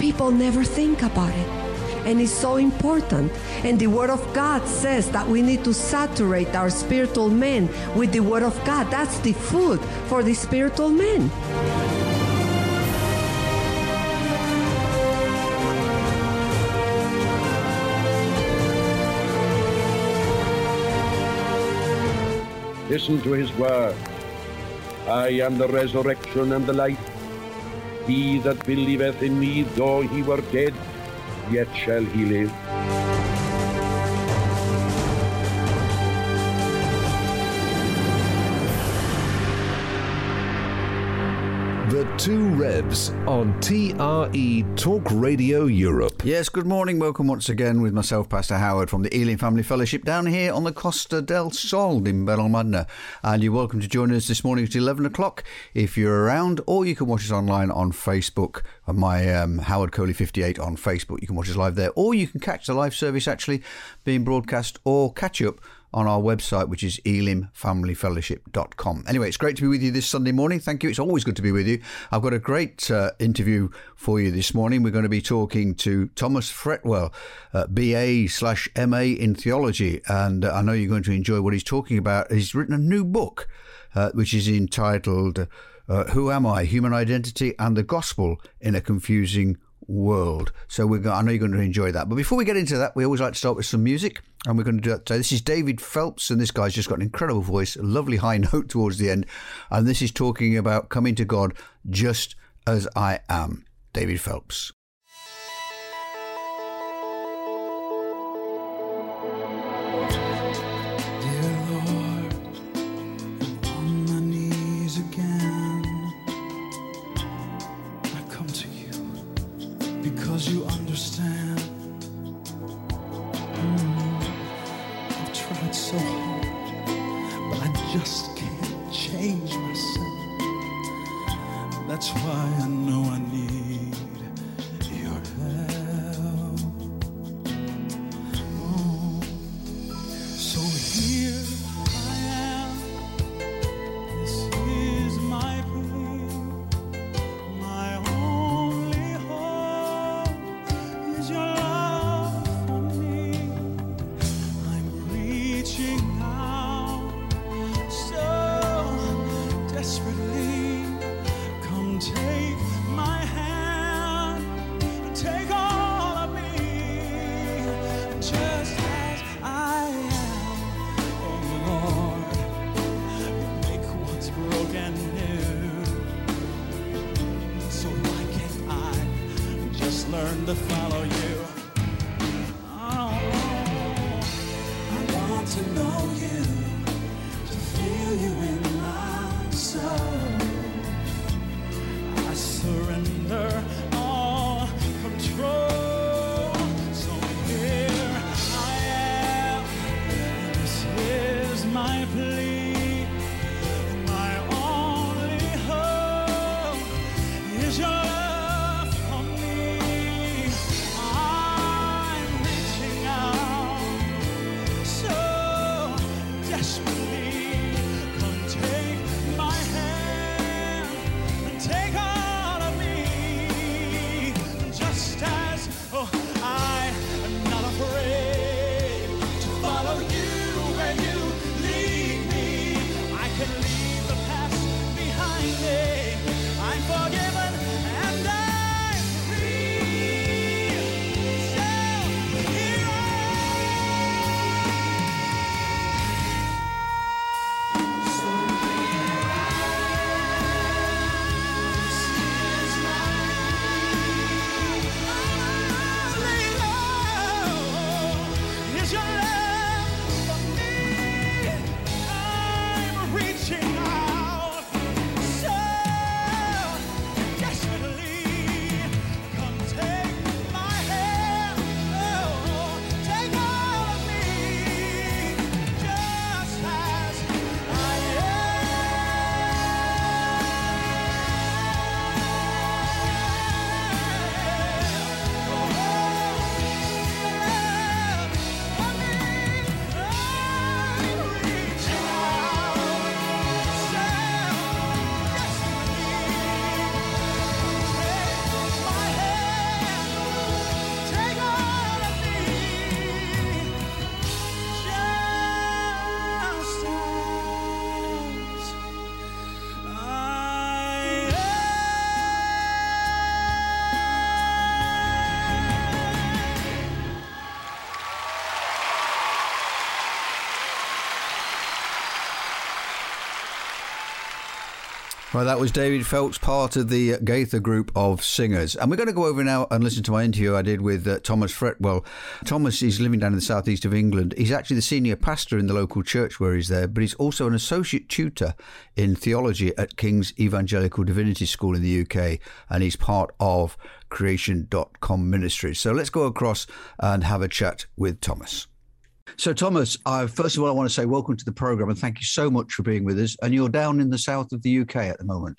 People never think about it. And it's so important. And the Word of God says that we need to saturate our spiritual men with the Word of God. That's the food for the spiritual men. Listen to his word. I am the resurrection and the life. He that believeth in me, though he were dead, yet shall he live. Two Revs on TRE Talk Radio Europe. Yes, good morning. Welcome once again with myself, Pastor Howard, from the Elim Family Fellowship down here on the Costa del Sol in Benalmádena. And you're welcome to join us this morning at 11 o'clock if you're around, or you can watch us online on Facebook, on my um, Howard Coley 58 on Facebook. You can watch us live there, or you can catch the live service actually being broadcast or catch up on our website, which is elimfamilyfellowship.com. Anyway, it's great to be with you this Sunday morning. Thank you. It's always good to be with you. I've got a great uh, interview for you this morning. We're going to be talking to Thomas Fretwell, uh, BA slash MA in theology, and uh, I know you're going to enjoy what he's talking about. He's written a new book, uh, which is entitled uh, "Who Am I: Human Identity and the Gospel in a Confusing world. So we're going, I know you're going to enjoy that. But before we get into that, we always like to start with some music, and we're going to do that today. This is David Phelps, and this guy's just got an incredible voice, a lovely high note towards the end, and this is talking about coming to God just as I am. David Phelps. Because you understand. Mm, I've tried so hard, but I just can't change myself. That's why I know I need Well, that was David Phelps, part of the Gaither group of singers. And we're going to go over now and listen to my interview I did with uh, Thomas Fretwell. Thomas is living down in the southeast of England. He's actually the senior pastor in the local church where he's there, but he's also an associate tutor in theology at King's Evangelical Divinity School in the UK. And he's part of creation.com ministries. So let's go across and have a chat with Thomas. So, Thomas, uh, first of all, I want to say welcome to the program and thank you so much for being with us. And you're down in the south of the UK at the moment.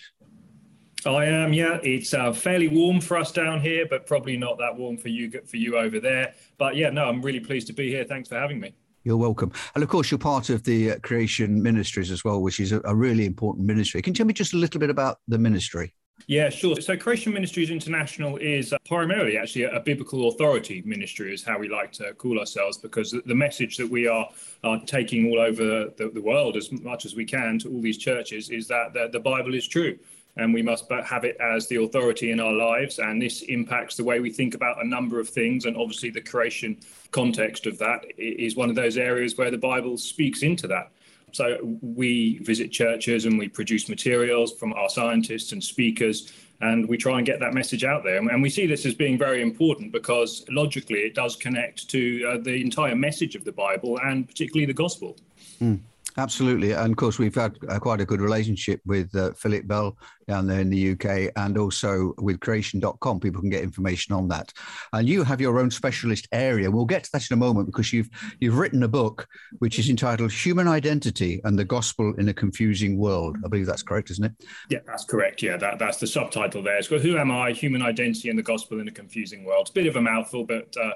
I am, yeah. It's uh, fairly warm for us down here, but probably not that warm for you for you over there. But yeah, no, I'm really pleased to be here. Thanks for having me. You're welcome. And of course, you're part of the uh, Creation Ministries as well, which is a, a really important ministry. Can you tell me just a little bit about the ministry? Yeah, sure. So Creation Ministries International is uh, primarily actually a, biblical authority ministry, is how we like to call ourselves, because the message that we are uh, taking all over the, the, world as much as we can to all these churches is that the, the Bible is true. And we must have it as the authority in our lives. And this impacts the way we think about a number of things. And obviously, the creation context of that is one of those areas where the Bible speaks into that. So we visit churches and we produce materials from our scientists and speakers, and we try and get that message out there. And we see this as being very important because logically it does connect to uh, the entire message of the Bible and particularly the gospel. Mm. Absolutely. And of course, we've had quite a good relationship with uh, Philip Bell down there in the UK and also with creation.com. People can get information on that. And you have your own specialist area. We'll get to that in a moment because you've you've written a book which is entitled Human Identity and the Gospel in a Confusing World. I believe that's correct, isn't it? Yeah, that's correct. Yeah, that, that's the subtitle there. It's got Who Am I? Human Identity and the Gospel in a Confusing World. It's a bit of a mouthful, but uh,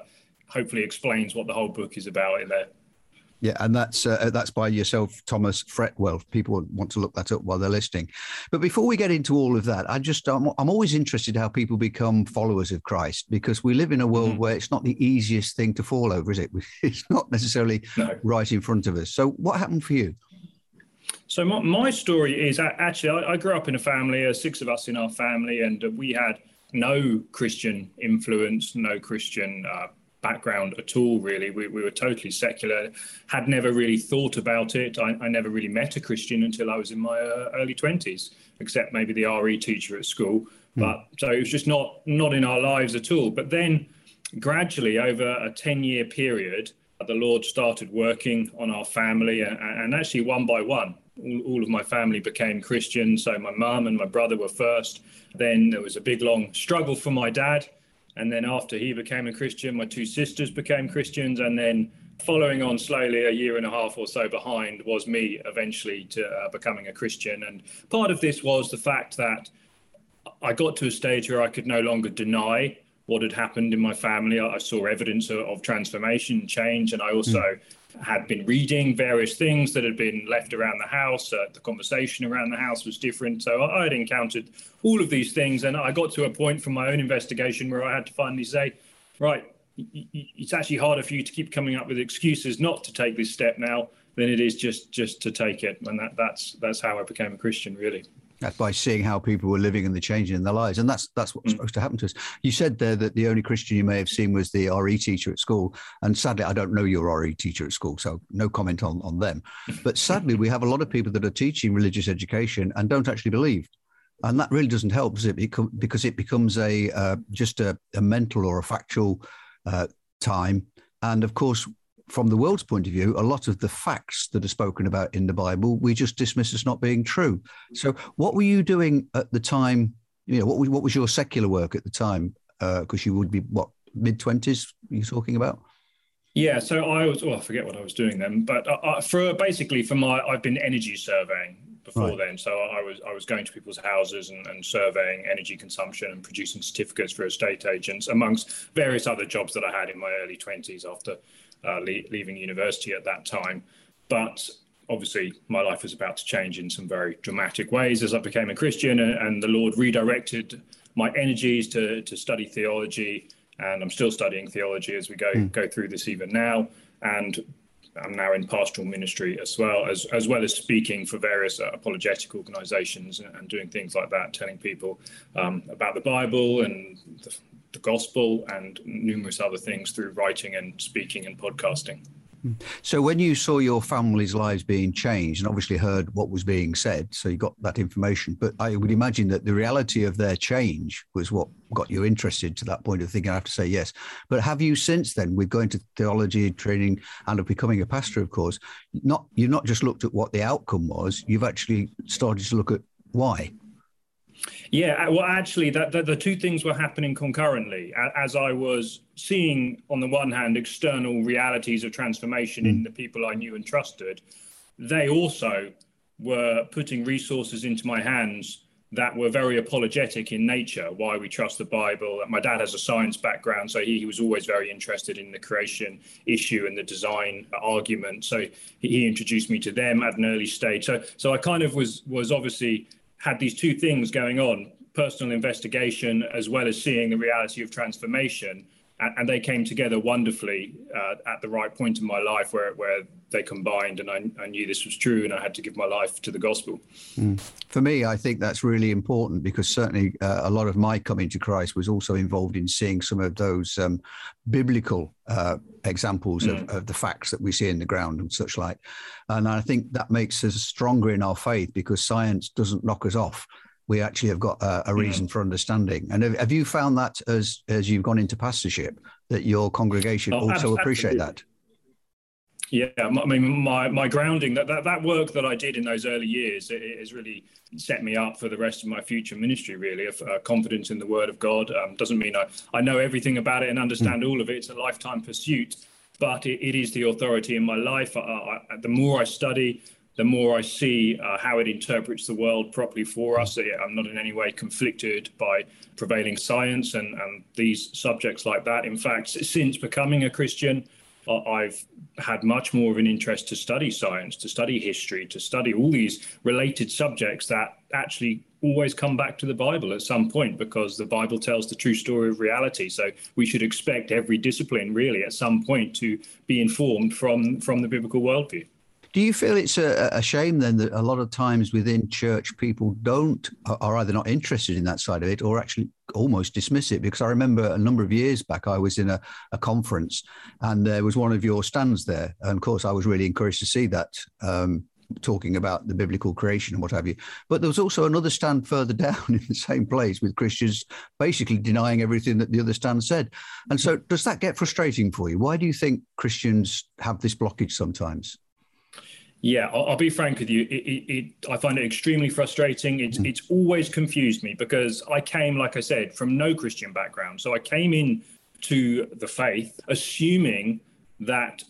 hopefully explains what the whole book is about in there. Yeah, and that's uh, that's by yourself, Thomas Fretwell. People want to look that up while they're listening. But before we get into all of that, I just I'm, I'm always interested how people become followers of Christ because we live in a world mm-hmm. where it's not the easiest thing to fall over, is it? It's not necessarily no. right in front of us. So, what happened for you? So my, my story is actually I, I, grew up in a family, uh, six of us in our family, and uh, we had no Christian influence, no Christian uh, background at all, really. We, we were totally secular, had never really thought about it. I, I never really met a Christian until I was in my uh, early 20s, except maybe the RE teacher at school. Mm. But so it was just not not in our lives at all. But then gradually, over a 10 year period, the Lord started working on our family, and, and actually, one by one, all, all, of my family became Christian. So my mum and my brother were first. Then there was a big long struggle for my dad and then after he became a Christian, my two sisters became Christians. And then following on slowly, a year and a half or so behind, was me eventually to uh, becoming a Christian. And part of this was the fact that I got to a stage where I could no longer deny what had happened in my family. I, saw evidence of, of transformation, change, and I also mm had been reading various things that had been left around the house. Uh, the conversation around the house was different. So I had encountered all of these things. And I got to a point from my own investigation where I had to finally say, right, it's actually harder for you to keep coming up with excuses not to take this step now than it is just just to take it. And that, that's that's how I became a Christian, really. That's by seeing how people were living and the changing in their lives, and that's that's what's mm. supposed to happen to us. You said there that the only Christian you may have seen was the RE teacher at school, and sadly, I don't know your RE teacher at school, so no comment on on them. But sadly, we have a lot of people that are teaching religious education and don't actually believe, and that really doesn't help, does it? Because it becomes a uh, just a, a, mental or a factual uh, time, and of course, from the world's point of view, a lot of the facts that are spoken about in the Bible, we just dismiss as not being true. So, what were you doing at the time? You know, what was, what was your secular work at the time? Because uh, you would be what mid twenties? You talking about? Yeah, so I was. Oh, I forget what I was doing then, but uh, for basically for my, I've been energy surveying before right. then. So I was I was going to people's houses and, and, surveying energy consumption and producing certificates for estate agents, amongst various other jobs that I had in my early twenties after uh, le- leaving university at that time. But obviously, my life was about to change in some very dramatic ways as I became a Christian, and, and the Lord redirected my energies to, to study theology. And I'm still studying theology as we go mm. go through this even now. And I'm now in pastoral ministry as well as as well as speaking for various uh, apologetic organisations and, and, doing things like that, telling people um, about the Bible and the, the gospel and numerous other things through writing and speaking and podcasting. Hmm. So when you saw your family's lives being changed and obviously heard what was being said, so you got that information, but I would imagine that the reality of their change was what got you interested to that point of thinking I have to say yes. But have you since then, with going to theology training and of becoming a pastor, of course, not you've not just looked at what the outcome was, you've actually started to look at why? Yeah, uh, well, actually, that, that, the two things were happening concurrently. As I was seeing, on the one hand, external realities of transformation mm. in the people I knew and trusted, they also were putting resources into my hands that were very apologetic in nature. Why we trust the Bible. My dad has a science background, so he, he was always very interested in the creation issue and the design argument. So he, he introduced me to them at an early stage. So, so I kind of was was obviously had these two things going on personal investigation as well as seeing the reality of transformation and, they came together wonderfully uh, at the right point in my life where, where they combined and I, I, knew this was true and I had to give my life to the gospel. Mm. For me, I think that's really important because certainly uh, a lot of my coming to Christ was also involved in seeing some of those um, biblical uh, examples mm. of, of, the facts that we see in the ground and such like. And I think that makes us stronger in our faith because science doesn't knock us off we actually have got a, a reason for understanding. And have, have, you found that as as you've gone into pastorship that your congregation oh, also absolutely. appreciate that? Yeah, I mean, my my grounding that, that that work that I did in those early years it, it has really set me up for the rest of my future ministry. Really, of uh, confidence in the Word of God um, doesn't mean I I know everything about it and understand mm. all of it. It's a lifetime pursuit, but it, it is the authority in my life. I, I, the more I study, the more I see uh, how it interprets the world properly for us. I'm not in any way conflicted by prevailing science and, and these subjects like that. In fact, since becoming a Christian, I've had much more of an interest to study science, to study history, to study all these related subjects that actually always come back to the Bible at some point because the Bible tells the true story of reality. So we should expect every discipline really at some point to be informed from from the biblical worldview. Do you feel it's a, a, shame then that a lot of times within church people don't are either not interested in that side of it or actually almost dismiss it? Because I remember a number of years back I was in a, a conference and there was one of your stands there, and of course I was really encouraged to see that. Um, talking about the biblical creation and what have you. But there was also another stand further down in the same place with Christians basically denying everything that the other stand said. And so, does that get frustrating for you? Why do you think Christians have this blockage sometimes? Yeah, I'll, I'll, be frank with you. It, it, it, I find it extremely frustrating. It's, mm. it's always confused me because I came, like I said, from no Christian background. So I came in to the faith assuming that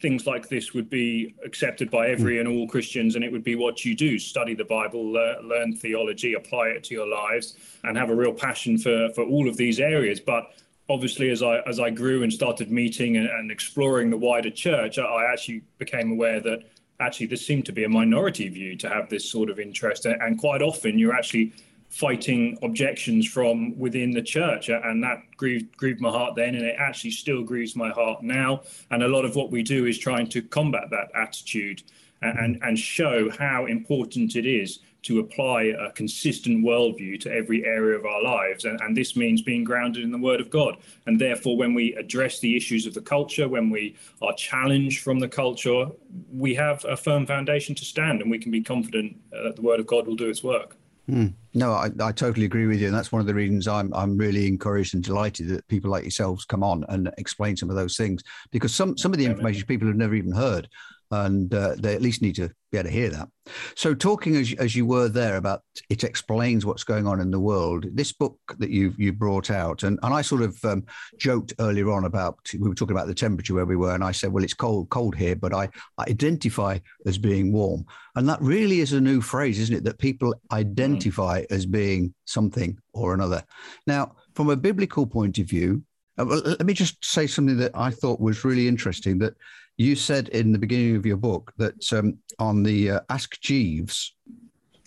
things like this would be accepted by every mm. and all Christians, and it would be what you do: study the Bible, learn, learn theology, apply it to your lives, and have a real passion for for all of these areas. But obviously as I as I grew and started meeting and, and exploring the wider church, I actually became aware that actually this seemed to be a minority view to have this sort of interest. And quite often you're actually fighting objections from within the church and that grieved, grieved my heart then and it actually still grieves my heart now. And a lot of what we do is trying to combat that attitude and, and show how important it is to apply a consistent worldview to every area of our lives. And, and, this means being grounded in the Word of God. And therefore, when we address the issues of the culture, when we are challenged from the culture, we have a firm foundation to stand and we can be confident that the Word of God will do its work. Mm. No, I, I, totally agree with you, and that's one of the reasons I'm I'm really encouraged and delighted that people like yourselves come on and explain some of those things because some some of the information people have never even heard and uh, they at least need to be able to hear that. So, talking as, as you were there about it explains what's going on in the world. This book that you you brought out, and, and I sort of um, joked earlier on about we were talking about the temperature where we were, and I said, well, it's cold cold here, but I, I identify as being warm, and that really is a new phrase, isn't it? That people identify mm. as being something or another. Now, from a biblical point of view, uh, well, let me just say something that I thought was really interesting. That you said in the beginning of your book that um, on the uh, Ask Jeeves,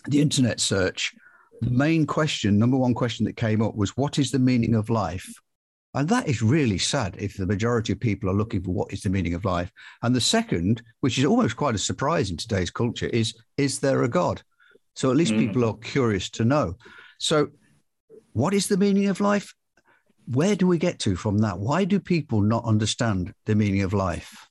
the internet search, the main question, number one question that came up was, What is the meaning of life? And that is really sad if the majority of people are looking for what is the meaning of life. And the second, which is almost quite a surprise in today's culture, is Is there a God? So at least mm. people are curious to know. So, what is the meaning of life? Where do we get to from that? Why do people not understand the meaning of life?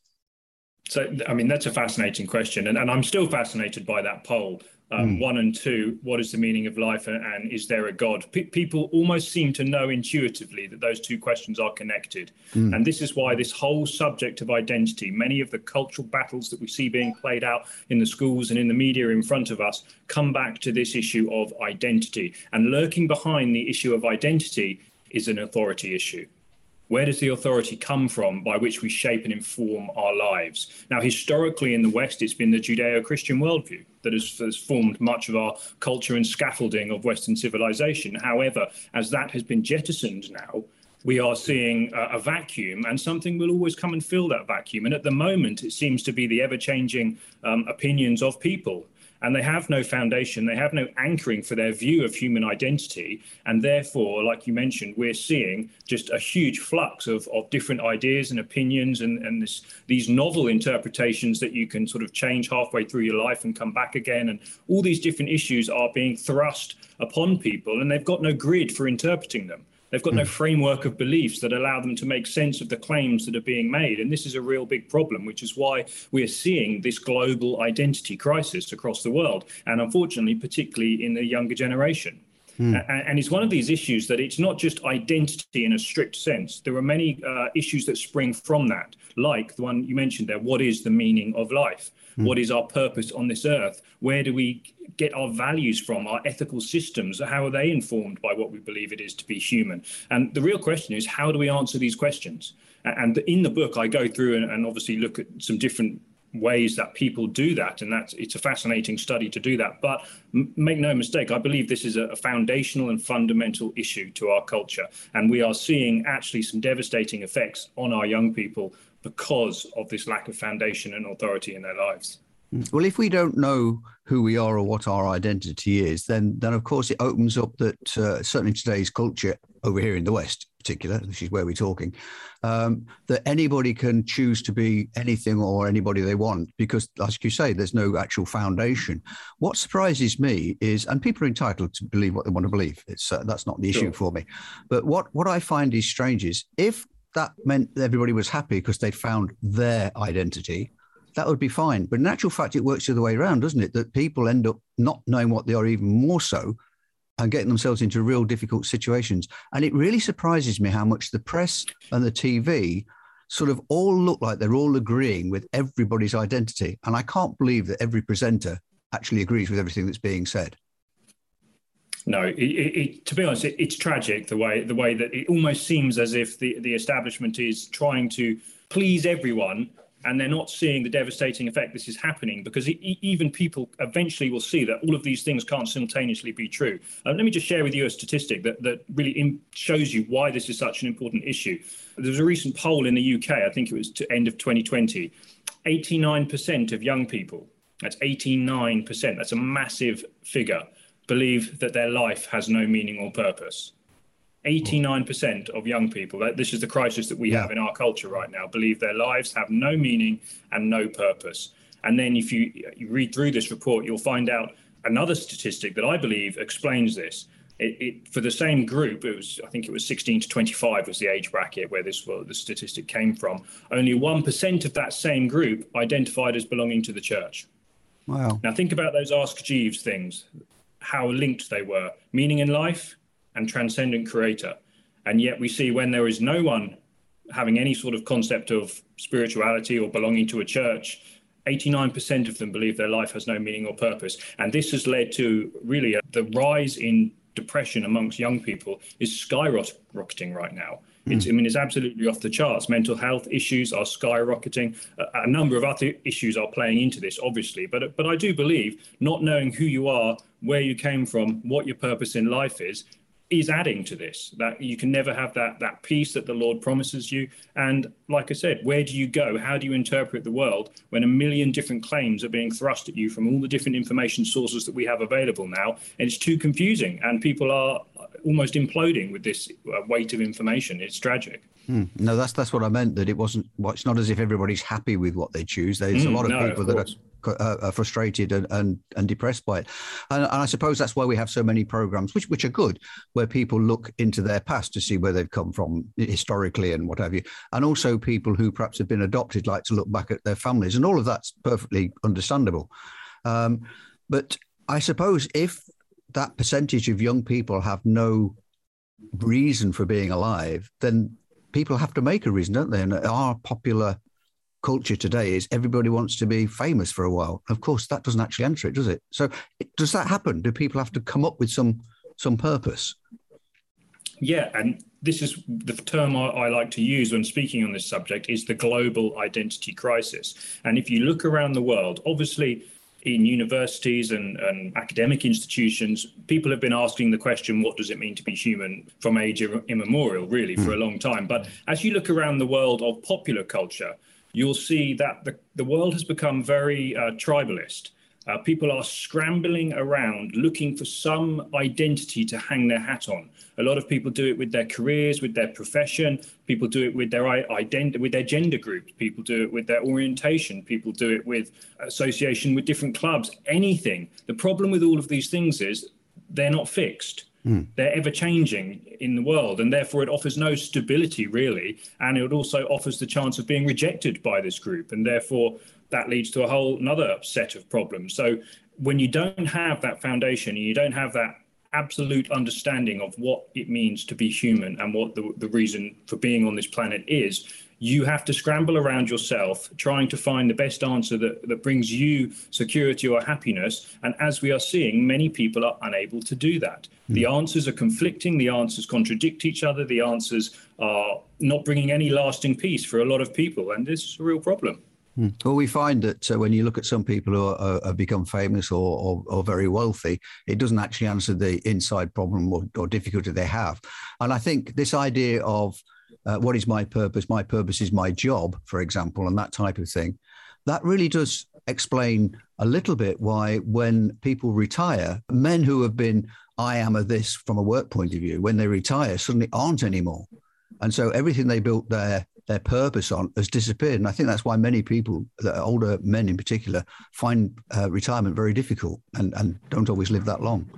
So, I mean, that's a fascinating question. And, and I'm still fascinated by that poll. Um, One and two, what is the meaning of life and, and is there a God? P- people almost seem to know intuitively that those two questions are connected. And this is why this whole subject of identity, many of the cultural battles that we see being played out in the schools and in the media in front of us, come back to this issue of identity. And lurking behind the issue of identity is an authority issue. Where does the authority come from by which we shape and inform our lives? Now, historically in the West, it's been the Judeo Christian worldview that has, has, formed much of our culture and scaffolding of Western civilization. However, as that has been jettisoned now, we are seeing a, a, vacuum, and something will always come and fill that vacuum. And at the moment, it seems to be the ever changing um, opinions of people and they have no foundation, they have no anchoring for their view of human identity. And therefore, like you mentioned, we're seeing just a huge flux of, of different ideas and opinions and, and this, these novel interpretations that you can sort of change halfway through your life and come back again. And all these different issues are being thrust upon people, and they've got no grid for interpreting them. They've got no framework of beliefs that allow them to make sense of the claims that are being made. And this is a real big problem, which is why we're seeing this global identity crisis across the world. And unfortunately, particularly in the younger generation. Mm. And it's one of these issues that it's not just identity in a strict sense. There are many uh, issues that spring from that, like the one you mentioned there what is the meaning of life? Mm. What is our purpose on this earth? Where do we get our values from, our ethical systems? How are they informed by what we believe it is to be human? And the real question is how do we answer these questions? And in the book, I go through and, and obviously look at some different ways that people do that and that's it's a fascinating study to do that but m- make no mistake i believe this is a, a, foundational and fundamental issue to our culture and we are seeing actually some devastating effects on our young people because of this lack of foundation and authority in their lives well, if we don't know who we are or what our identity is, then then of course it opens up that uh, certainly today's culture over here in the West, in particular, which is where we're talking, um, that anybody can choose to be anything or anybody they want because, as you say, there's no actual foundation. What surprises me is, and people are entitled to believe what they want to believe. It's uh, that's not the issue sure. for me. But what what I find is strange is if that meant everybody was happy because they'd found their identity that would be fine. But in actual fact, it works the other way around, doesn't it? That people end up not knowing what they are even more so and getting themselves into real difficult situations. And it really surprises me how much the press and the TV sort of all look like they're all agreeing with everybody's identity. And I can't believe that every presenter actually agrees with everything that's being said. No, it, it, to be honest, it, it's tragic the way the way that it almost seems as if the, the establishment is trying to please everyone and they're not seeing the devastating effect this is happening because even people eventually will see that all of these things can't simultaneously be true. Uh, let me just share with you a statistic that, that really shows you why this is such an important issue. There was a recent poll in the UK, I think it was to end of 2020. 89% of young people, that's 89%, that's a massive figure, believe that their life has no meaning or purpose. 89% of young people, this is the crisis that we yeah. have in our culture right now, believe their lives have no meaning and no purpose. And then if you, you read through this report, you'll find out another statistic that I believe explains this. It, it, for the same group, it was I think it was 16 to 25 was the age bracket where this well, the statistic came from. Only one percent of that same group identified as belonging to the church. Wow! Now think about those Ask Jeeves things, how linked they were. Meaning in life, and transcendent creator. And yet we see when there is no one having any sort of concept of spirituality or belonging to a church, 89% of them believe their life has no meaning or purpose. And this has led to really a, the rise in depression amongst young people is skyrocketing right now. It's, hmm. I mean, it's absolutely off the charts. Mental health issues are skyrocketing. A, a, number of other issues are playing into this, obviously. But uh, but I do believe not knowing who you are, where you came from, what your purpose in life is, is adding to this that you can never have that that peace that the lord promises you and like i said where do you go how do you interpret the world when a million different claims are being thrust at you from all the different information sources that we have available now and it's too confusing and people are almost imploding with this uh, weight of information it's tragic Hmm. No, that's that's what I meant. That it wasn't. Well, it's not as if everybody's happy with what they choose. There's mm, a lot of no, people of that are uh, are frustrated and, and, and depressed by it. And, and, I suppose that's why we have so many programs, which, which are good, where people look into their past to see where they've come from historically and what have you. And also people who perhaps have been adopted like to look back at their families. And all of that's perfectly understandable. Um, but I suppose if that percentage of young people have no reason for being alive, then people have to make a reason, don't they? And our popular culture today is everybody wants to be famous for a while. Of course, that doesn't actually answer it, does it? So, does that happen? Do people have to come up with some some purpose? Yeah, and this is the term I, I, like to use when speaking on this subject is the global identity crisis. And if you look around the world, obviously in universities and, and, academic institutions, people have been asking the question, what does it mean to be human from age immemorial, really, for a hmm. long time. But as you look around the world of popular culture, you'll see that the, the world has become very uh, tribalist. Uh, people are scrambling around looking for some identity to hang their hat on. A lot of people do it with their careers, with their profession. People do it with their identity, with their gender groups. People do it with their orientation. People do it with association with different clubs. Anything. The problem with all of these things is they're not fixed. Mm. They're ever changing in the world, and therefore it offers no stability really. And it also offers the chance of being rejected by this group, and therefore that leads to a whole another set of problems. So when you don't have that foundation and you don't have that absolute understanding of what it means to be human and what the, the reason for being on this planet is, you have to scramble around yourself trying to find the best answer that, that brings you security or happiness. And as we are seeing, many people are unable to do that. Mm. The answers are conflicting, the answers contradict each other, the answers are not bringing any lasting peace for a lot of people. And this is a real problem. Hmm. Well, we find that uh, when you look at some people who are, have become famous or, or, or, very wealthy, it doesn't actually answer the inside problem or, or difficulty they have. And I think this idea of uh, what is my purpose? My purpose is my job, for example, and that type of thing, that really does explain a little bit why when people retire, men who have been I am a this from a work point of view, when they retire, suddenly aren't anymore. And so everything they built their their purpose on has disappeared. And I think that's why many people, older men in particular, find uh, retirement very difficult and, and don't always live that long.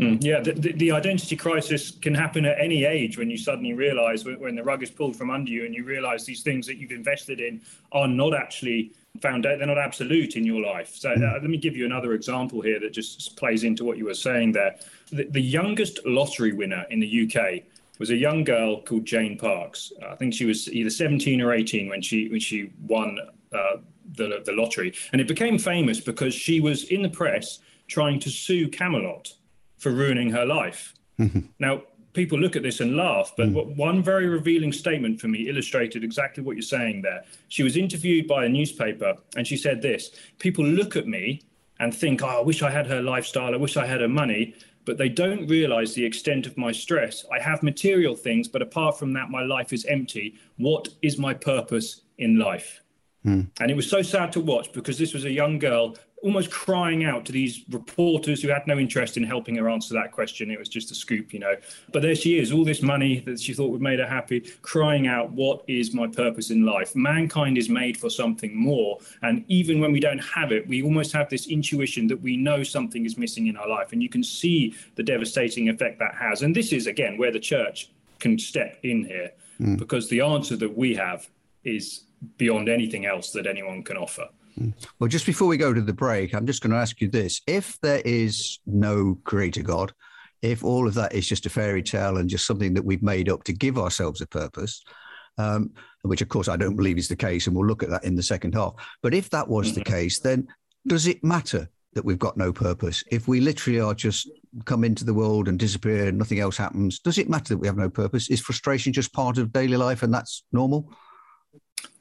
Mm, yeah, the, the, the, identity crisis can happen at any age when you suddenly realize when, when, the rug is pulled from under you and you realize these things that you've invested in are not actually found out, they're not absolute in your life. So mm. uh, let me give you another example here that just plays into what you were saying there. The, the youngest lottery winner in the UK was a young girl called Jane Parks. I think she was either 17 or 18 when she when she won uh, the the lottery, and it became famous because she was in the press trying to sue Camelot for ruining her life. Mm-hmm. Now. People look at this and laugh, but mm. one very revealing statement for me illustrated exactly what you're saying there. She was interviewed by a newspaper and she said this People look at me and think, oh, I wish I had her lifestyle, I wish I had her money but they don't realize the extent of my stress. I have material things, but apart from that, my life is empty. What is my purpose in life? Mm. And it was so sad to watch because this was a young girl almost crying out to these reporters who had no interest in helping her answer that question. It was just a scoop, you know. But there she is, all this money that she thought would make her happy, crying out, What is my purpose in life? Mankind is made for something more. And even when we don't have it, we almost have this intuition that we know something is missing in our life. And you can see the devastating effect that has. And this is, again, where the church can step in here mm. because the answer that we have is beyond anything else that anyone can offer. Well, just before we go to the break, I'm just going to ask you this. If there is no creator God, if all of that is just a fairy tale and just something that we've made up to give ourselves a purpose, um, which of course I don't believe is the case, and we'll look at that in the second half. But if that was the mm-hmm. case, then does it matter that we've got no purpose? If we literally are just come into the world and disappear and nothing else happens, does it matter that we have no purpose? Is frustration just part of daily life and that's normal?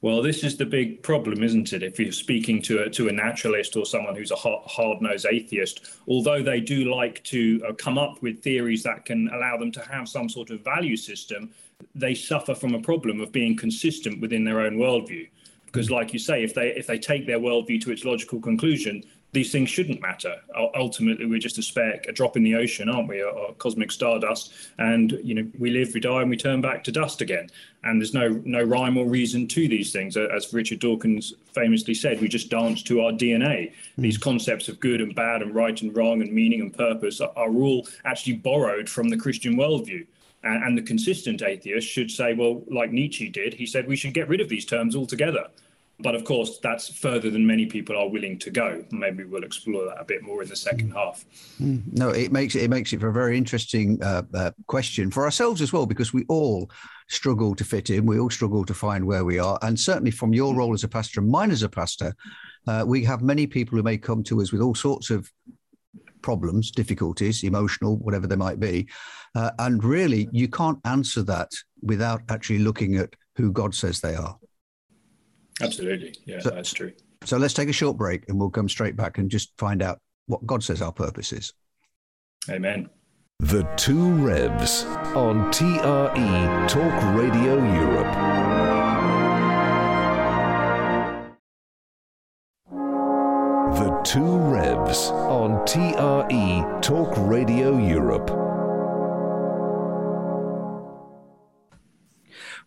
Well, this is the big problem, isn't it? If you're speaking to a, to a naturalist or someone who's a hard nosed atheist, although they do like to uh, come up with theories that can allow them to have some sort of value system, they suffer from a problem of being consistent within their own worldview. Because, like you say, if they if they take their worldview to its logical conclusion, these things shouldn't matter. Ultimately, we're just a speck, a drop in the ocean, aren't we? Or cosmic stardust, and you know we live, we die, and we turn back to dust again. And there's no no rhyme or reason to these things. As Richard Dawkins famously said, we just dance to our DNA. Hmm. These concepts of good and bad, and right and wrong, and meaning and purpose are, are all actually borrowed from the Christian worldview. And, and the consistent atheist should say, well, like Nietzsche did, he said we should get rid of these terms altogether but of course, that's further than many people are willing to go. Maybe we'll explore that a bit more in the second half. Mm. No, it makes it, it makes it for a very interesting uh, uh, question for ourselves as well, because we all struggle to fit in. We all struggle to find where we are, and certainly from your role as a pastor and mine as a pastor, uh, we have many people who may come to us with all sorts of problems, difficulties, emotional, whatever they might be, uh, and really you can't answer that without actually looking at who God says they are. Absolutely. Yeah, so, that's true. So let's take a short break and we'll come straight back and just find out what God says our purpose is. Amen. The Two Revs on TRE Talk Radio Europe. The Two Revs on TRE Talk Radio Europe.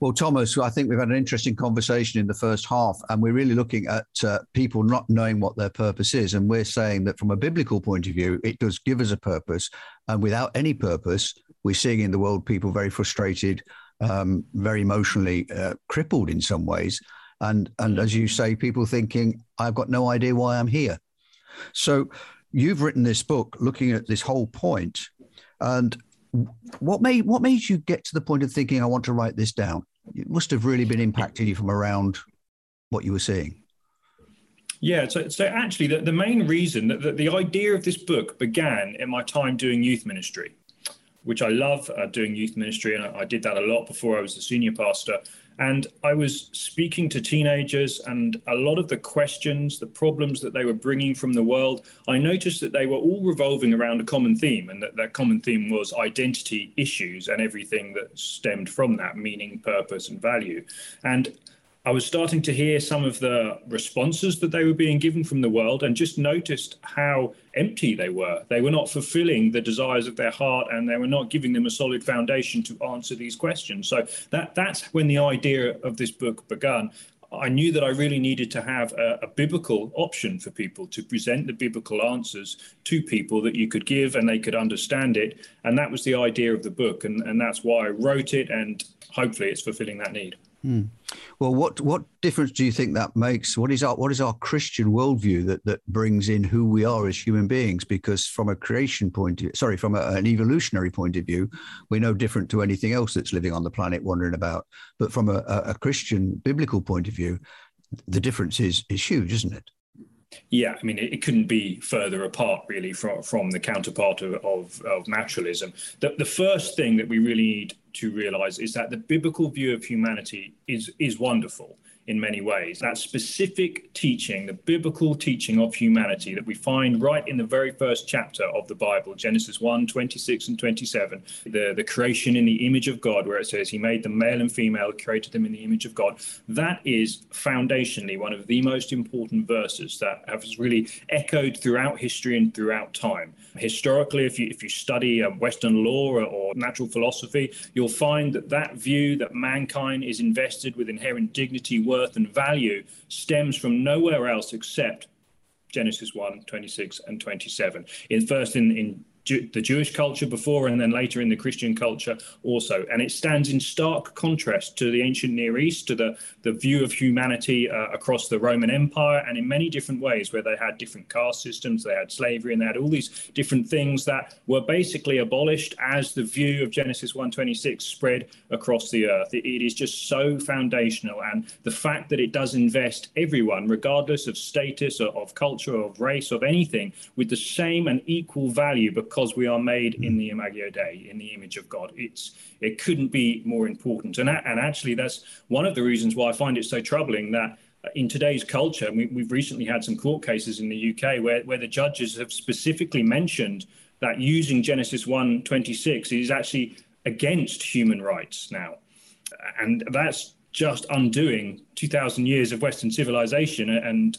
Well, Thomas, I think we've had an interesting conversation in the first half, and we're really looking at uh, people not knowing what their purpose is. And we're saying that from a biblical point of view, it does give us a purpose. And without any purpose, we're seeing in the world people very frustrated, um, very emotionally uh, crippled in some ways. And, and as you say, people thinking, I've got no idea why I'm here. So you've written this book looking at this whole point, and what made what made you get to the point of thinking I want to write this down? It must have really been impacting you from around what you were seeing. Yeah, so, so actually, the, the main reason that the, the idea of this book began in my time doing youth ministry, which I love uh, doing youth ministry, and I, I did that a lot before I was a senior pastor. And I was speaking to teenagers, and a lot of the questions, the problems that they were bringing from the world, I noticed that they were all revolving around a common theme, and that that common theme was identity issues and everything that stemmed from that meaning, purpose, and value. And I was starting to hear some of the responses that they were being given from the world and just noticed how empty they were. They were not fulfilling the desires of their heart and they were not giving them a solid foundation to answer these questions. So that that's when the idea of this book began. I knew that I really needed to have a, a, biblical option for people to present the biblical answers to people that you could give and they could understand it. And that was the idea of the book. And, and that's why I wrote it. And hopefully it's fulfilling that need. Hmm. Well, what what difference do you think that makes? What is our what is our Christian worldview that that brings in who we are as human beings? Because from a creation point of view, sorry, from a, an evolutionary point of view, we're no different to anything else that's living on the planet, wandering about. But from a, a Christian biblical point of view, the difference is is huge, isn't it? Yeah, I mean, it, it, couldn't be further apart, really, from, from the counterpart of, of, of naturalism. The, the first thing that we really need to realize is that the biblical view of humanity is, is wonderful in many ways. That specific teaching, the biblical teaching of humanity that we find right in the very first chapter of the Bible, Genesis 1 26 and 27, the, the creation in the image of God, where it says, He made them male and female, created them in the image of God. That is foundationally one of the most important verses that has really echoed throughout history and throughout time. Historically, if you, if you study uh, Western law or, or natural philosophy, you'll find that that view that mankind is invested with inherent dignity, worth and value stems from nowhere else except Genesis 1, 26 and 27. In first in, in The Jewish culture before and then later in the Christian culture also. And it stands in stark contrast to the ancient Near East, to the, the view of humanity uh, across the Roman Empire, and in many different ways, where they had different caste systems, they had slavery, and they had all these different things that were basically abolished as the view of Genesis 126 spread across the earth. It, it is just so foundational. And the fact that it does invest everyone, regardless of status or of culture or of race, of anything, with the same and equal value because we are made in hmm. the Imago Dei, in the image of God. It's it couldn't be more important, and and actually that's one of the reasons why I find it so troubling that uh, in today's culture, we, have recently had some court cases in the UK where where the judges have specifically mentioned that using Genesis 1:26 is actually against human rights now, and that's just undoing 2,000 years of Western civilization and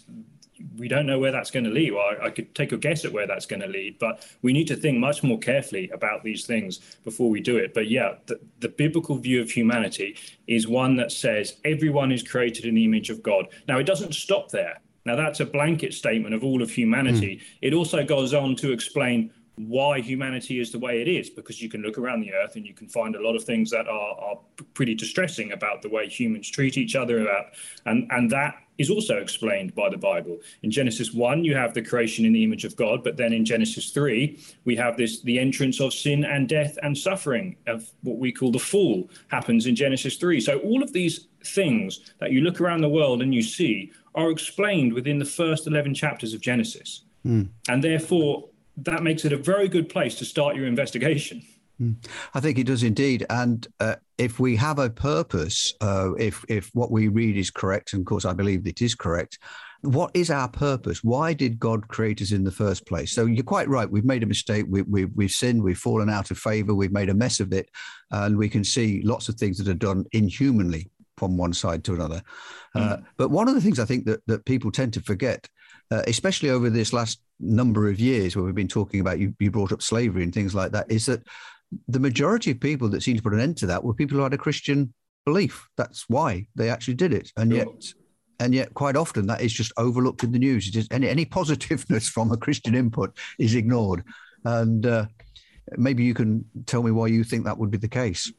we don't know where that's going to lead. Well, I, I could take a guess at where that's going to lead, but we need to think much more carefully about these things before we do it. But yeah, the, the biblical view of humanity is one that says everyone is created in the image of God. Now, it doesn't stop there. Now, that's a blanket statement of all of humanity. Mm. It also goes on to explain why humanity is the way it is, because you can look around the earth and you can find a lot of things that are, are pretty distressing about the way humans treat each other, about, and, and that is also explained by the Bible. In Genesis 1, you have the creation in the image of God, but then in Genesis 3, we have this the entrance of sin and death and suffering of what we call the fall happens in Genesis 3. So all of these things that you look around the world and you see are explained within the first 11 chapters of Genesis. Mm. And therefore, that makes it a very good place to start your investigation. Hmm. I think it does indeed. And uh, if we have a purpose, uh, if if what we read is correct, and of course I believe it is correct, what is our purpose? Why did God create us in the first place? So you're quite right. We've made a mistake. We, we, we've sinned. We've fallen out of favor. We've made a mess of it. And we can see lots of things that are done inhumanly from one side to another. Mm. Uh, but one of the things I think that, that people tend to forget uh, especially over this last number of years where we've been talking about you, you brought up slavery and things like that, is that the majority of people that seemed to put an end to that were people who had a Christian belief. That's why they actually did it, and yet. And yet, quite often, that is just overlooked in the news. Just, any, any positiveness from a Christian input is ignored. And uh, maybe you can tell me why you think that would be the case.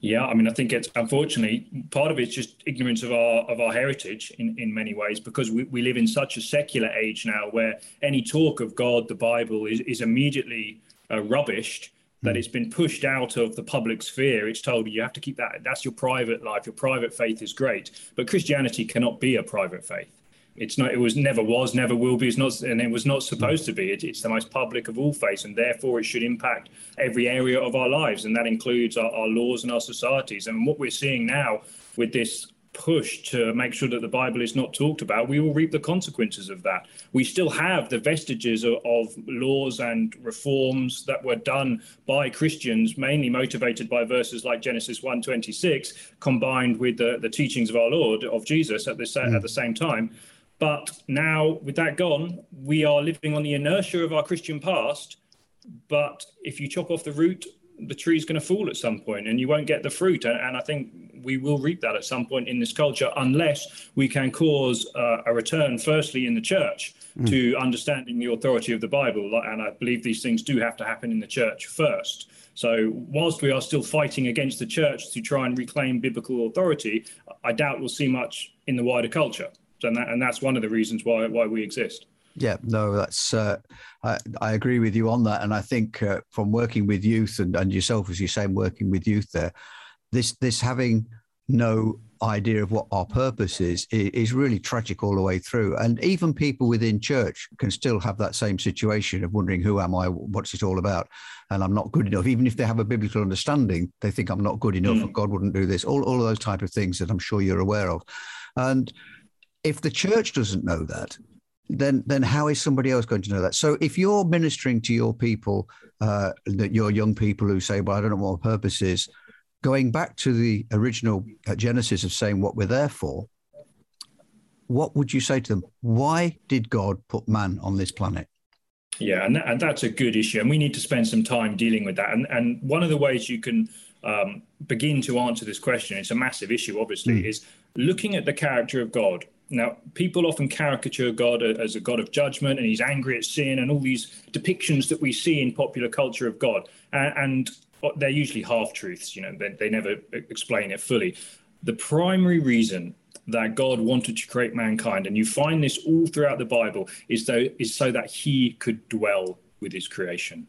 Yeah, I mean, I think it's unfortunately part of it's just ignorance of our of our heritage in, in many ways because we, we live in such a secular age now where any talk of God, the Bible, is, is immediately uh, rubbished. That hmm. it's been pushed out of the public sphere. It's told you have to keep that. That's your private life. Your private faith is great, but Christianity cannot be a private faith. It's not. It was never was, never will be. It's not, and it was not supposed to be. It, it's the most public of all faiths, and therefore it should impact every area of our lives, and that includes our, our laws and our societies. And what we're seeing now with this push to make sure that the Bible is not talked about, we will reap the consequences of that. We still have the vestiges of, of, laws and reforms that were done by Christians, mainly motivated by verses like Genesis 1:26, combined with the, the teachings of our Lord of Jesus at the, mm. at the same time. But now, with that gone, we are living on the inertia of our Christian past. But if you chop off the root, the tree's going to fall at some point and you won't get the fruit. And, I think we will reap that at some point in this culture unless we can cause uh, a return, firstly, in the church mm. to understanding the authority of the Bible. And I believe these things do have to happen in the church first. So, whilst we are still fighting against the church to try and reclaim biblical authority, I doubt we'll see much in the wider culture and that, and that's one of the reasons why why we exist. Yeah, no, that's uh, I, I agree with you on that, and I think uh, from working with youth and, and yourself, as you say, working with youth there, this this having no idea of what our purpose is, is really tragic all the way through. And even people within church can still have that same situation of wondering, who am I? What's it all about? And I'm not good enough. Even if they have a biblical understanding, they think I'm not good enough mm. and God wouldn't do this. All, all of those type of things that I'm sure you're aware of. And if the church doesn't know that, then then how is somebody else going to know that? So if you're ministering to your people, uh, that your young people who say, "Well, I don't know what my purpose is," going back to the original uh, genesis of saying what we're there for, what would you say to them? Why did God put man on this planet? Yeah, and, that, and that's a good issue, and we need to spend some time dealing with that. And and one of the ways you can um, begin to answer this question, it's a massive issue, obviously, mm. is looking at the character of God now, people often caricature God as a God of judgment and he's angry at sin and all these depictions that we see in popular culture of God. And they're usually half truths, you know, they, never explain it fully. The primary reason that God wanted to create mankind, and you find this all throughout the Bible, is, though, is so that he could dwell with his creation.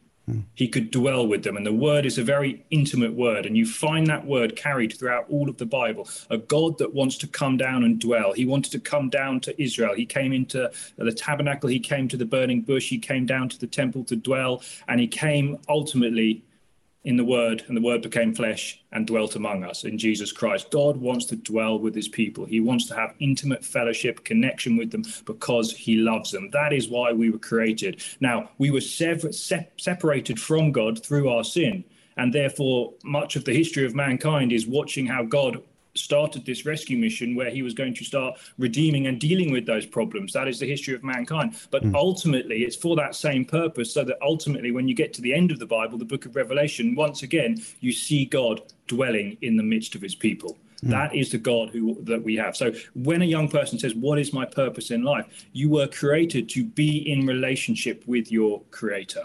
He could dwell with them. And the word is a very intimate word. And you find that word carried throughout all of the Bible. A God that wants to come down and dwell. He wanted to come down to Israel. He came into the tabernacle. He came to the burning bush. He came down to the temple to dwell. And he came ultimately in the Word, and the Word became flesh and dwelt among us in Jesus Christ. God wants to dwell with his people. He wants to have intimate fellowship, connection with them because he loves them. That is why we were created. Now, we were se- separated from God through our sin, and therefore, much of the history of mankind is watching how God started this rescue mission where he was going to start redeeming and dealing with those problems. That is the history of mankind. But mm. ultimately, it's for that same purpose, so that ultimately, when you get to the end of the Bible, the book of Revelation, once again, you see God dwelling in the midst of his people. Mm. That is the God who that we have. So when a young person says, "What is my purpose in life?" you were created to be in relationship with your creator.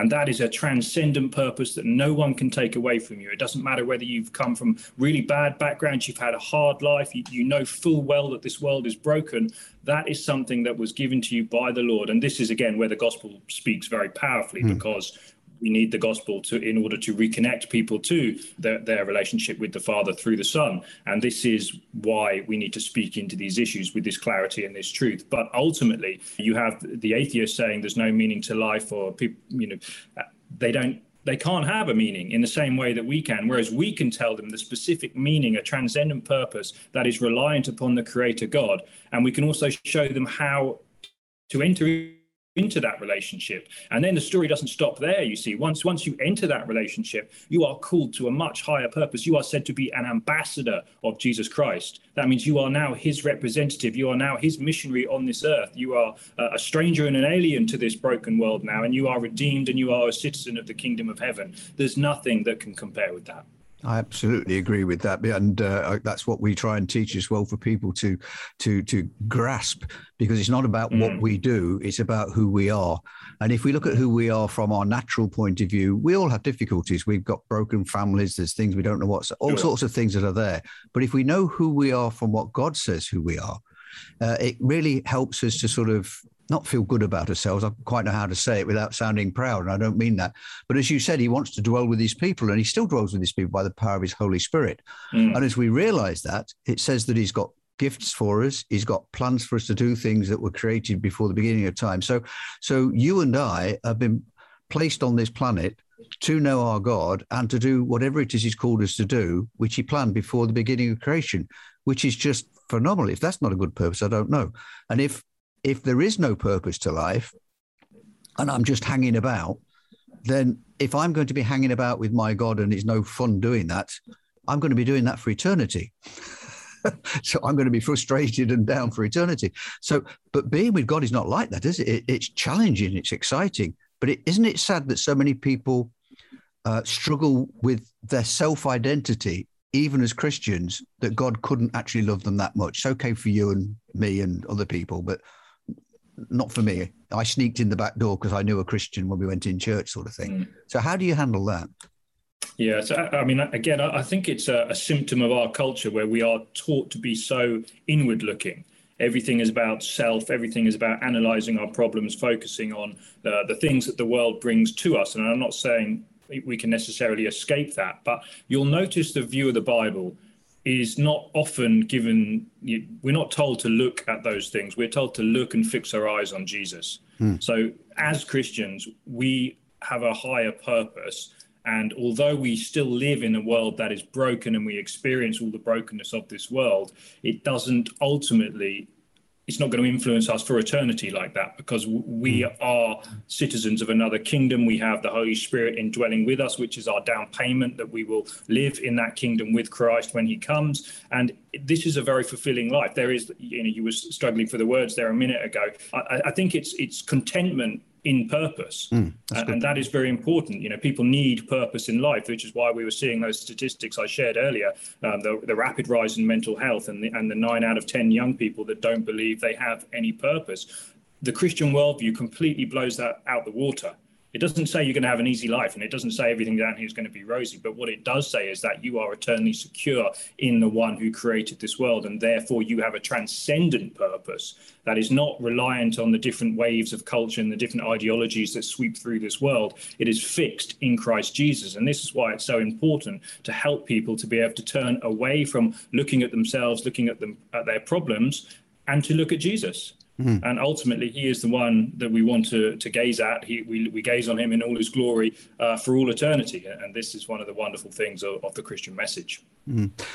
And that is a transcendent purpose that no one can take away from you. It doesn't matter whether you've come from really bad backgrounds, you've had a hard life, you, you, know full well that this world is broken. That is something that was given to you by the Lord. And this is, again, where the gospel speaks very powerfully mm. because we need the gospel to in order to reconnect people to their, their relationship with the father through the son. And this is why we need to speak into these issues with this clarity and this truth. But ultimately you have the atheist saying there's no meaning to life or people you know they don't they can't have a meaning in the same way that we can. Whereas we can tell them the specific meaning a transcendent purpose that is reliant upon the creator god. And we can also show them how to enter into that relationship. And then the story doesn't stop there you see. Once once you enter that relationship you are called to a much higher purpose. You are said to be an ambassador of jesus christ. That means you are now his representative. You are now his missionary on this earth. You are uh, a stranger and an alien to this broken world now and you are redeemed and you are a citizen of the kingdom of heaven. There's nothing that can compare with that I absolutely agree with that, and uh, that's what we try and teach as well for people to to to grasp, because it's not about mm. what we do; it's about who we are. And if we look at who we are from our natural point of view, we all have difficulties. We've got broken families. There's things we don't know what's all sorts of things that are there. But if we know who we are from what God says who we are, uh, it really helps us to sort of not feel good about ourselves. I quite know how to say it without sounding proud, and I don't mean that. But as you said, he wants to dwell with his people, and he still dwells with his people by the power of his Holy Spirit. Mm. And as we realize that, it says that he's got gifts for us. He's got plans for us to do things that were created before the beginning of time. So, so you and I have been placed on this planet to know our God and to do whatever it is He's called us to do, which He planned before the beginning of creation, which is just phenomenal. If that's not a good purpose, I don't know. And if if there is no purpose to life and I'm just hanging about, then if I'm going to be hanging about with my God and it's no fun doing that, I'm going to be doing that for eternity. so I'm going to be frustrated and down for eternity. So, but being with God is not like that, is it? it it's challenging, it's exciting, but is isn't it sad that so many people uh, struggle with their self identity, even as Christians, that God couldn't actually love them that much? It's okay for you and me and other people, but not for me. I sneaked in the back door because I knew a Christian when we went in church, sort of thing. Mm. So, how do you handle that? Yeah, so I mean, again, I think it's a, a symptom of our culture where we are taught to be so inward looking. Everything is about self. Everything is about analyzing our problems, focusing on the, the things that the world brings to us. And I'm not saying we can necessarily escape that, but you'll notice the view of the Bible is not often given we're not told to look at those things. We're told to look and fix our eyes on jesus. Mm. so as christians we have a higher purpose. And although we still live in a world that is broken and we experience all the brokenness of this world it doesn't ultimately it's not going to influence us for eternity like that because we hmm. are citizens of another kingdom. We have the Holy Spirit indwelling with us, which is our down payment that we will live in that kingdom with Christ when He comes. And this is a very fulfilling life. There is, you know, you were struggling for the words there a minute ago. I, I think it's it's contentment in purpose. Mm, and that is very important. You know, people need purpose in life, which is why we were seeing those statistics I shared earlier, um, the, the rapid rise in mental health and the, and the nine out of 10 young people that don't believe they have any purpose. The Christian worldview completely blows that out the water. It doesn't say you're going to have an easy life, and it doesn't say everything down here is going to be rosy. But what it does say is that you are eternally secure in the one who created this world, and therefore you have a transcendent purpose that is not reliant on the different waves of culture and the different ideologies that sweep through this world. It is fixed in Christ Jesus. And this is why it's so important to help people to be able to turn away from looking at themselves, looking at them at their problems, and to look at Jesus And ultimately, he is the one that we want to, to gaze at. He, we, we gaze on him in all his glory uh, for all eternity. And this is one of the wonderful things of, of the Christian message.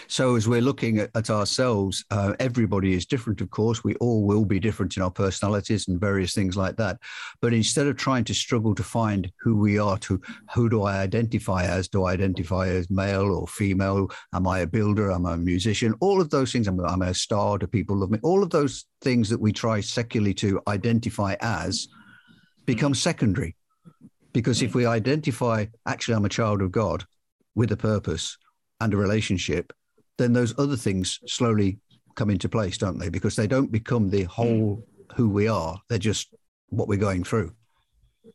So, as we're looking at, at ourselves, uh, everybody is different, of course. We all will be different in our personalities and various things like that. But instead of trying to struggle to find who we are, to who do I identify as? Do I identify as male or female? Am I a builder? Am I a musician? All of those things. Am I am a star? Do people love me? All of those things that we try secularly to identify as becomes secondary. Because if we identify, actually, I'm a child of God with a purpose and a relationship, then those other things slowly come into place, don't they? Because they don't become the whole who we are, they're just what we're going through.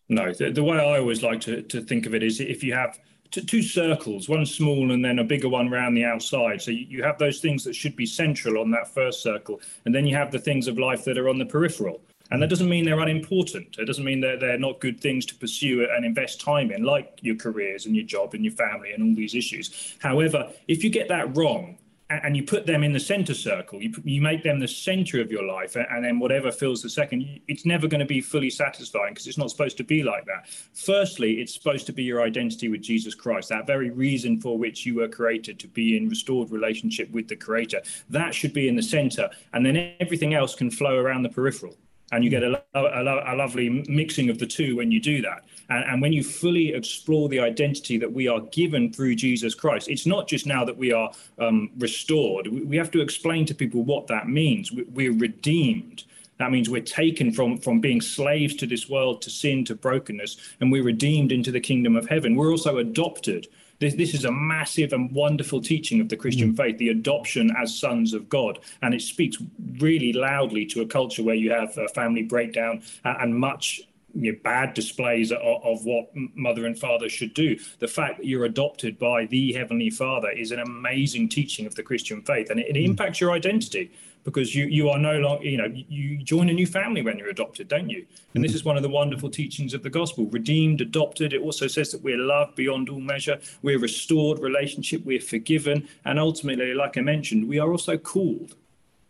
No, the, the way I always like to, to think of it is if you have two circles, one small and then a bigger one around the outside. So you, you have those things that should be central on that first circle, and then you have the things of life that are on the peripheral. And that doesn't mean they're unimportant. It doesn't mean that they're not good things to pursue and invest time in, like your careers and your job and your family and all these issues. However, if you get that wrong, and you put them in the center circle, you, you make them the center of your life, and then whatever fills the second, it's never going to be fully satisfying because it's not supposed to be like that. Firstly, it's supposed to be your identity with Jesus Christ, that very reason for which you were created to be in restored relationship with the Creator. That should be in the center, and then everything else can flow around the peripheral and you get a, lo- a, lo- a lovely mixing of the two when you do that. And, and when you fully explore the identity that we are given through Jesus Christ, it's not just now that we are um, restored. We, we have to explain to people what that means. We, we're redeemed. That means we're taken from, from being slaves to this world, to sin, to brokenness, and we're redeemed into the kingdom of heaven. We're also adopted. This, this is a massive and wonderful teaching of the Christian faith, the adoption as sons of God. And it speaks really loudly to a culture where you have a family breakdown and much you know, bad displays of, of what mother and father should do. The fact that you're adopted by the Heavenly Father is an amazing teaching of the Christian faith, and it, it hmm. impacts your identity because you you are no longer you know you join a new family when you're adopted, don't you? And this hmm. is one of the wonderful teachings of the gospel: redeemed, adopted. It also says that we're loved beyond all measure, we're restored relationship, we're forgiven, and ultimately, like I mentioned, we are also called.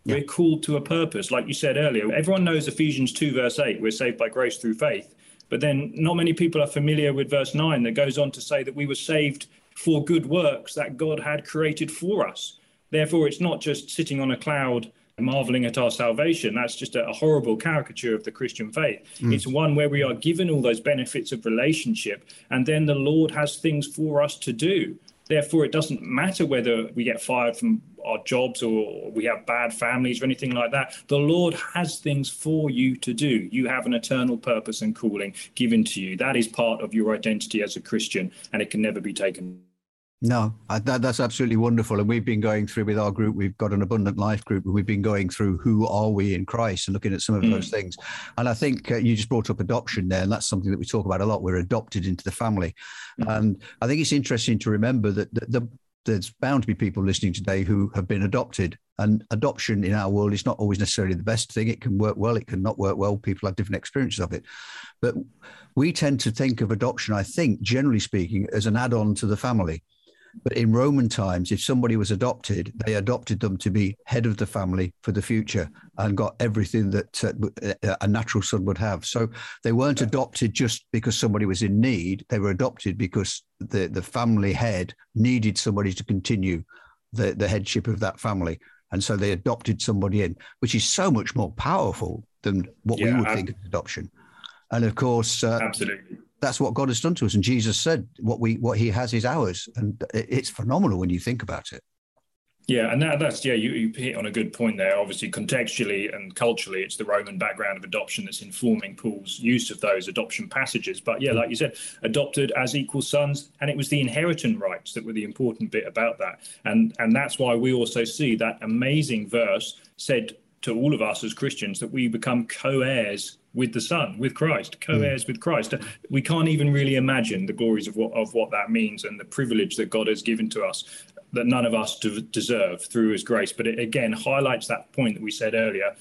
We're called to a purpose. Like you said earlier, everyone knows Ephesians 2, verse 8, we're saved by grace through faith. But then not many people are familiar with verse 9 that goes on to say that we were saved for good works that God had created for us. Therefore, it's not just sitting on a cloud marveling at our salvation. That's just a, a horrible caricature of the Christian faith. Hmm. It's one where we are given all those benefits of relationship, and then the Lord has things for us to do. Therefore, it doesn't matter whether we get fired from our jobs or we have bad families or anything like that. The Lord has things for you to do. You have an eternal purpose and calling given to you. That is part of your identity as a Christian, and it can never be taken No, that, that's absolutely wonderful. And we've been going through with our group, we've got an abundant life group, and we've been going through who are we in Christ and looking at some of those things. And I think uh, you just brought up adoption there, and that's something that we talk about a lot. We're adopted into the family. And I think it's interesting to remember that the, the, there's bound to be people listening today who have been adopted. And adoption in our world is not always necessarily the best thing. It can work well, it can not work well. People have different experiences of it. But we tend to think of adoption, I think, generally speaking, as an add on to the family. But in Roman times, if somebody was adopted, they adopted them to be head of the family for the future and got everything that uh, a natural son would have. So they weren't adopted just because somebody was in need. They were adopted because the, the family head needed somebody to continue the, the headship of that family. And so they adopted somebody in, which is so much more powerful than what we Yeah, would ab- think of adoption. And of course, uh, Absolutely. That's what God has done to us. And Jesus said, "What we what He has is ours," and it's phenomenal when you think about it. Yeah, and that, that's yeah, you, you hit on a good point there. Obviously, contextually and culturally, it's the Roman background of adoption that's informing Paul's use of those adoption passages. But yeah, like you said, adopted as equal sons, and it was the inheritance rights that were the important bit about that. And and that's why we also see that amazing verse said to all of us as Christians that we become co-heirs with the Son, with Christ, co-heirs with Christ. We can't even really imagine the glories of what of what that means and the privilege that God has given to us that none of us deserve through His grace. But it again highlights that point that we said earlier.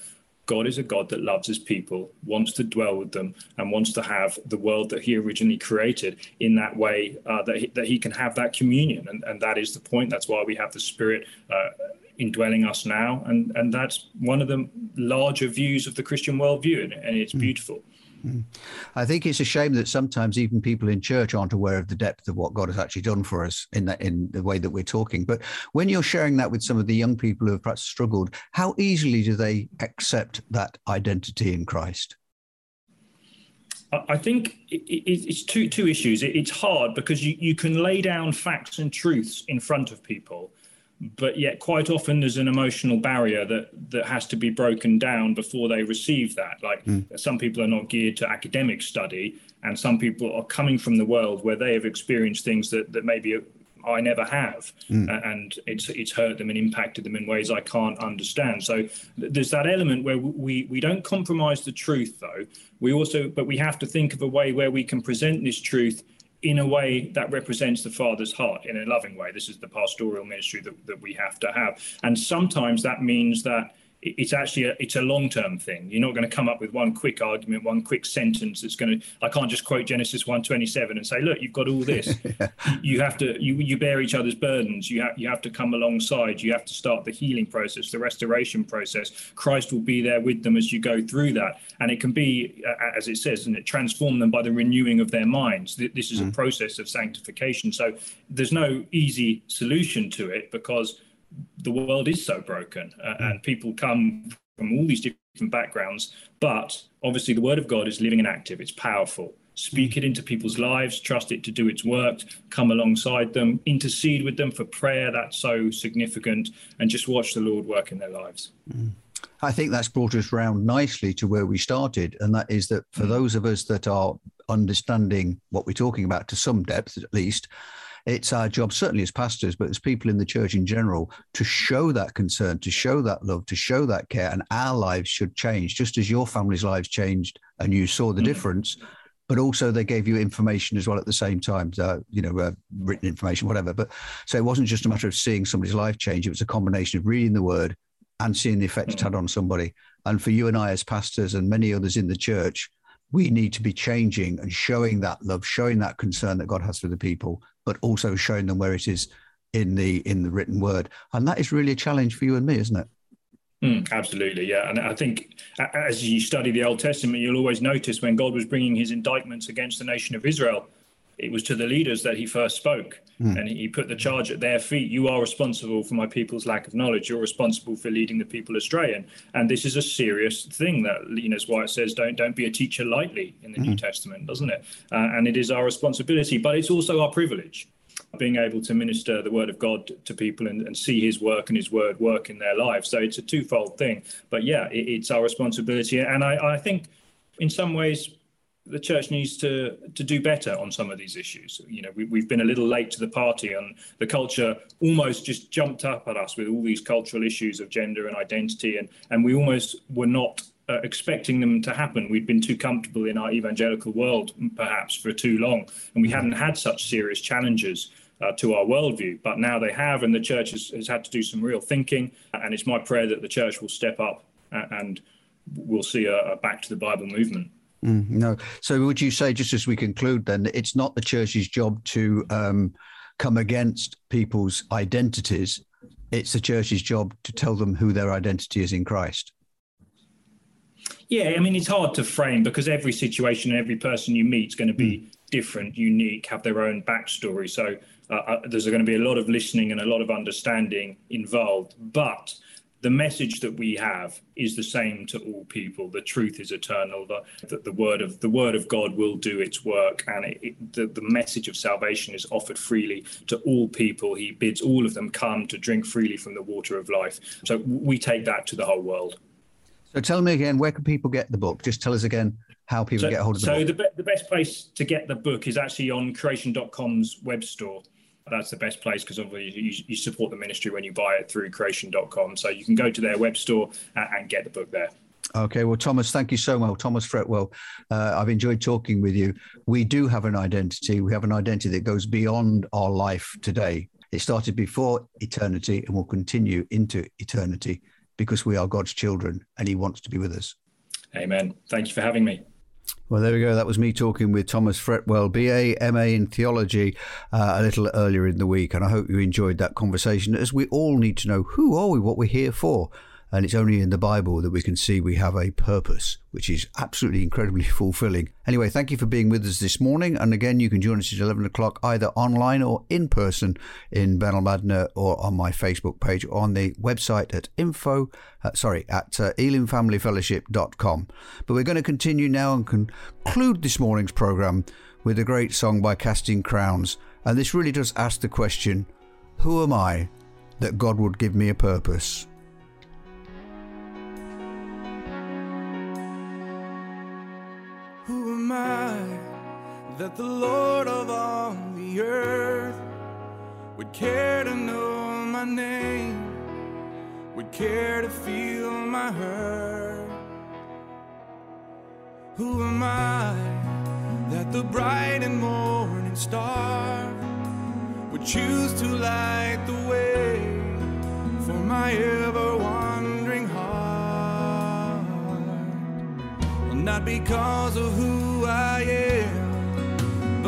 God is a God that loves his people, wants to dwell with them, and wants to have the world that he originally created in that way uh, that, he, that he can have that communion. And, and that is the point. That's why we have the Spirit uh, indwelling us now, and and that's one of the larger views of the Christian worldview, and, and it's hmm. beautiful. Hmm. I think it's a shame that sometimes even people in church aren't aware of the depth of what God has actually done for us in that in the way that we're talking. But when you're sharing that with some of the young people who have perhaps struggled, how easily do they accept that identity in Christ? I think it, it, it's two two issues. It's hard because you, you can lay down facts and truths in front of people, but yet quite often there's an emotional barrier that that has to be broken down before they receive that. Like hmm. some people are not geared to academic study, and some people are coming from the world where they have experienced things that that maybe I never have, hmm. A- and it's it's hurt them and impacted them in ways I can't understand. So there's that element where we we don't compromise the truth, though. We also, but we have to think of a way where we can present this truth in a way that represents the Father's heart in a loving way. This is the pastoral ministry that, that we have to have, and sometimes that means that it's actually a, it's a long-term thing. You're not going to come up with one quick argument, one quick sentence that's going to. I can't just quote Genesis 1:27 and say, "Look, you've got all this." You have to you you bear each other's burdens. You have you have to come alongside. You have to start the healing process, the restoration process. Christ will be there with them as you go through that, and it can be, uh, as it says, and it transform them by the renewing of their minds. This is a process of sanctification. So there's no easy solution to it because the world is so broken uh, hmm. and people come from all these different backgrounds but obviously the word of god is living and active it's powerful. Speak hmm. it into people's lives trust it to do its work come alongside them intercede with them for prayer that's so significant and just watch the lord work in their lives. Hmm. I think that's brought us round nicely to where we started, and that is that for those of us that are understanding what we're talking about to some depth, at least, it's our job, certainly as pastors, but as people in the church in general, to show that concern, to show that love, to show that care, and our lives should change, just as your family's lives changed and you saw the difference. But also, they gave you information as well at the same time, uh, you know, uh, written information, whatever. But so it wasn't just a matter of seeing somebody's life change; it was a combination of reading the word and seeing the effect it had on somebody. And for you and I, as pastors and many others in the church, we need to be changing and showing that love, showing that concern that God has for the people, but also showing them where it is in the in the written word. And that is really a challenge for you and me, isn't it? Mm, absolutely, yeah. And I think as you study the Old Testament, you'll always notice when God was bringing his indictments against the nation of Israel, it was to the leaders that he first spoke. And he put the charge at their feet. You are responsible for my people's lack of knowledge. You're responsible for leading the people astray. And, and this is a serious thing that, you know, it's why it says don't, don't be a teacher lightly in the New Testament, doesn't it? Uh, and it is our responsibility, but it's also our privilege being able to minister the word of God to people and, and see his work and his word work in their lives. So it's a twofold thing. But yeah, it, it's our responsibility. And I, I think in some ways, the church needs to to do better on some of these issues. You know, we, we've been a little late to the party, and the culture almost just jumped up at us with all these cultural issues of gender and identity, and and we almost were not uh, expecting them to happen. We'd been too comfortable in our evangelical world, perhaps, for too long, and we hadn't had such serious challenges. Uh, to our worldview, but now they have, and the church has, has had to do some real thinking. And it's my prayer that the church will step up and we'll see a, a back to the Bible movement. No. So would you say, just as we conclude, then, that it's not the church's job to um, come against people's identities? It's the church's job to tell them who their identity is in Christ. Yeah, I mean, it's hard to frame because every situation and every person you meet is going to be different, unique, have their own backstory. So uh, uh, there's going to be a lot of listening and a lot of understanding involved. But the message that we have is the same to all people. The truth is eternal. That the, word of the word of God will do its work, and it, it, the, the message of salvation is offered freely to all people. He bids all of them come to drink freely from the water of life. So we take that to the whole world. So tell me again, where can people get the book? Just tell us again how people So, get hold of the so book. the, be- the best place to get the book is actually on creation.com's web store. That's the best place because obviously you, you support the ministry when you buy it through creation.com. So you can go to their web store and, and get the book there. Okay, well, Thomas, thank you so much. Thomas Fretwell, uh, I've enjoyed talking with you. We do have an identity. We have an identity that goes beyond our life today. It started before eternity and will continue into eternity because we are God's children and He wants to be with us. Amen. Thank you for having me. Well, there we go. That was me talking with Thomas Fretwell, BA, MA in theology, uh, a little earlier in the week. And I hope you enjoyed that conversation as we all need to know who are we, what we're here for. And it's only in the Bible that we can see we have a purpose, which is absolutely incredibly fulfilling. Anyway, thank you for being with us this morning. And again, you can join us at 11 o'clock either online or in person in Benalmadena or on my Facebook page or on the website at info, uh, sorry, at uh, elimfamilyfellowship.com. But we're going to continue now and conclude this morning's program with a great song by Casting Crowns. And this really does ask the question, who am I that God would give me a purpose? That the Lord of all the earth would care to know my name, would care to feel my hurt? Who am I that the bright and morning star would choose to light the way for my ever wandering heart? Well, not because of who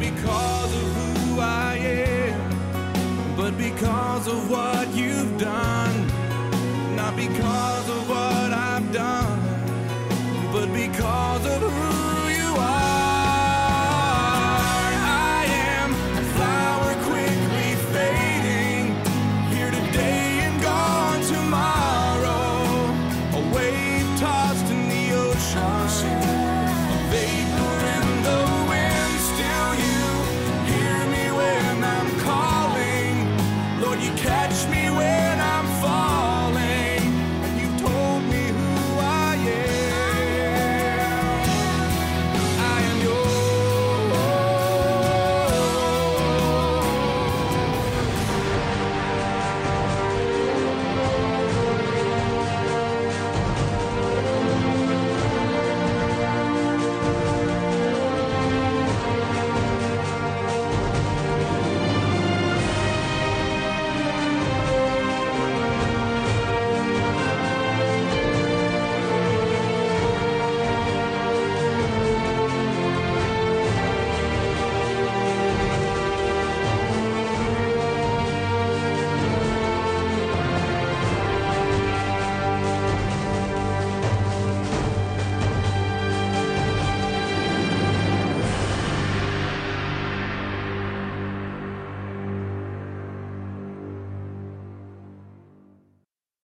because of who I am, but because of what you've done. Not because of what I've done, but because of who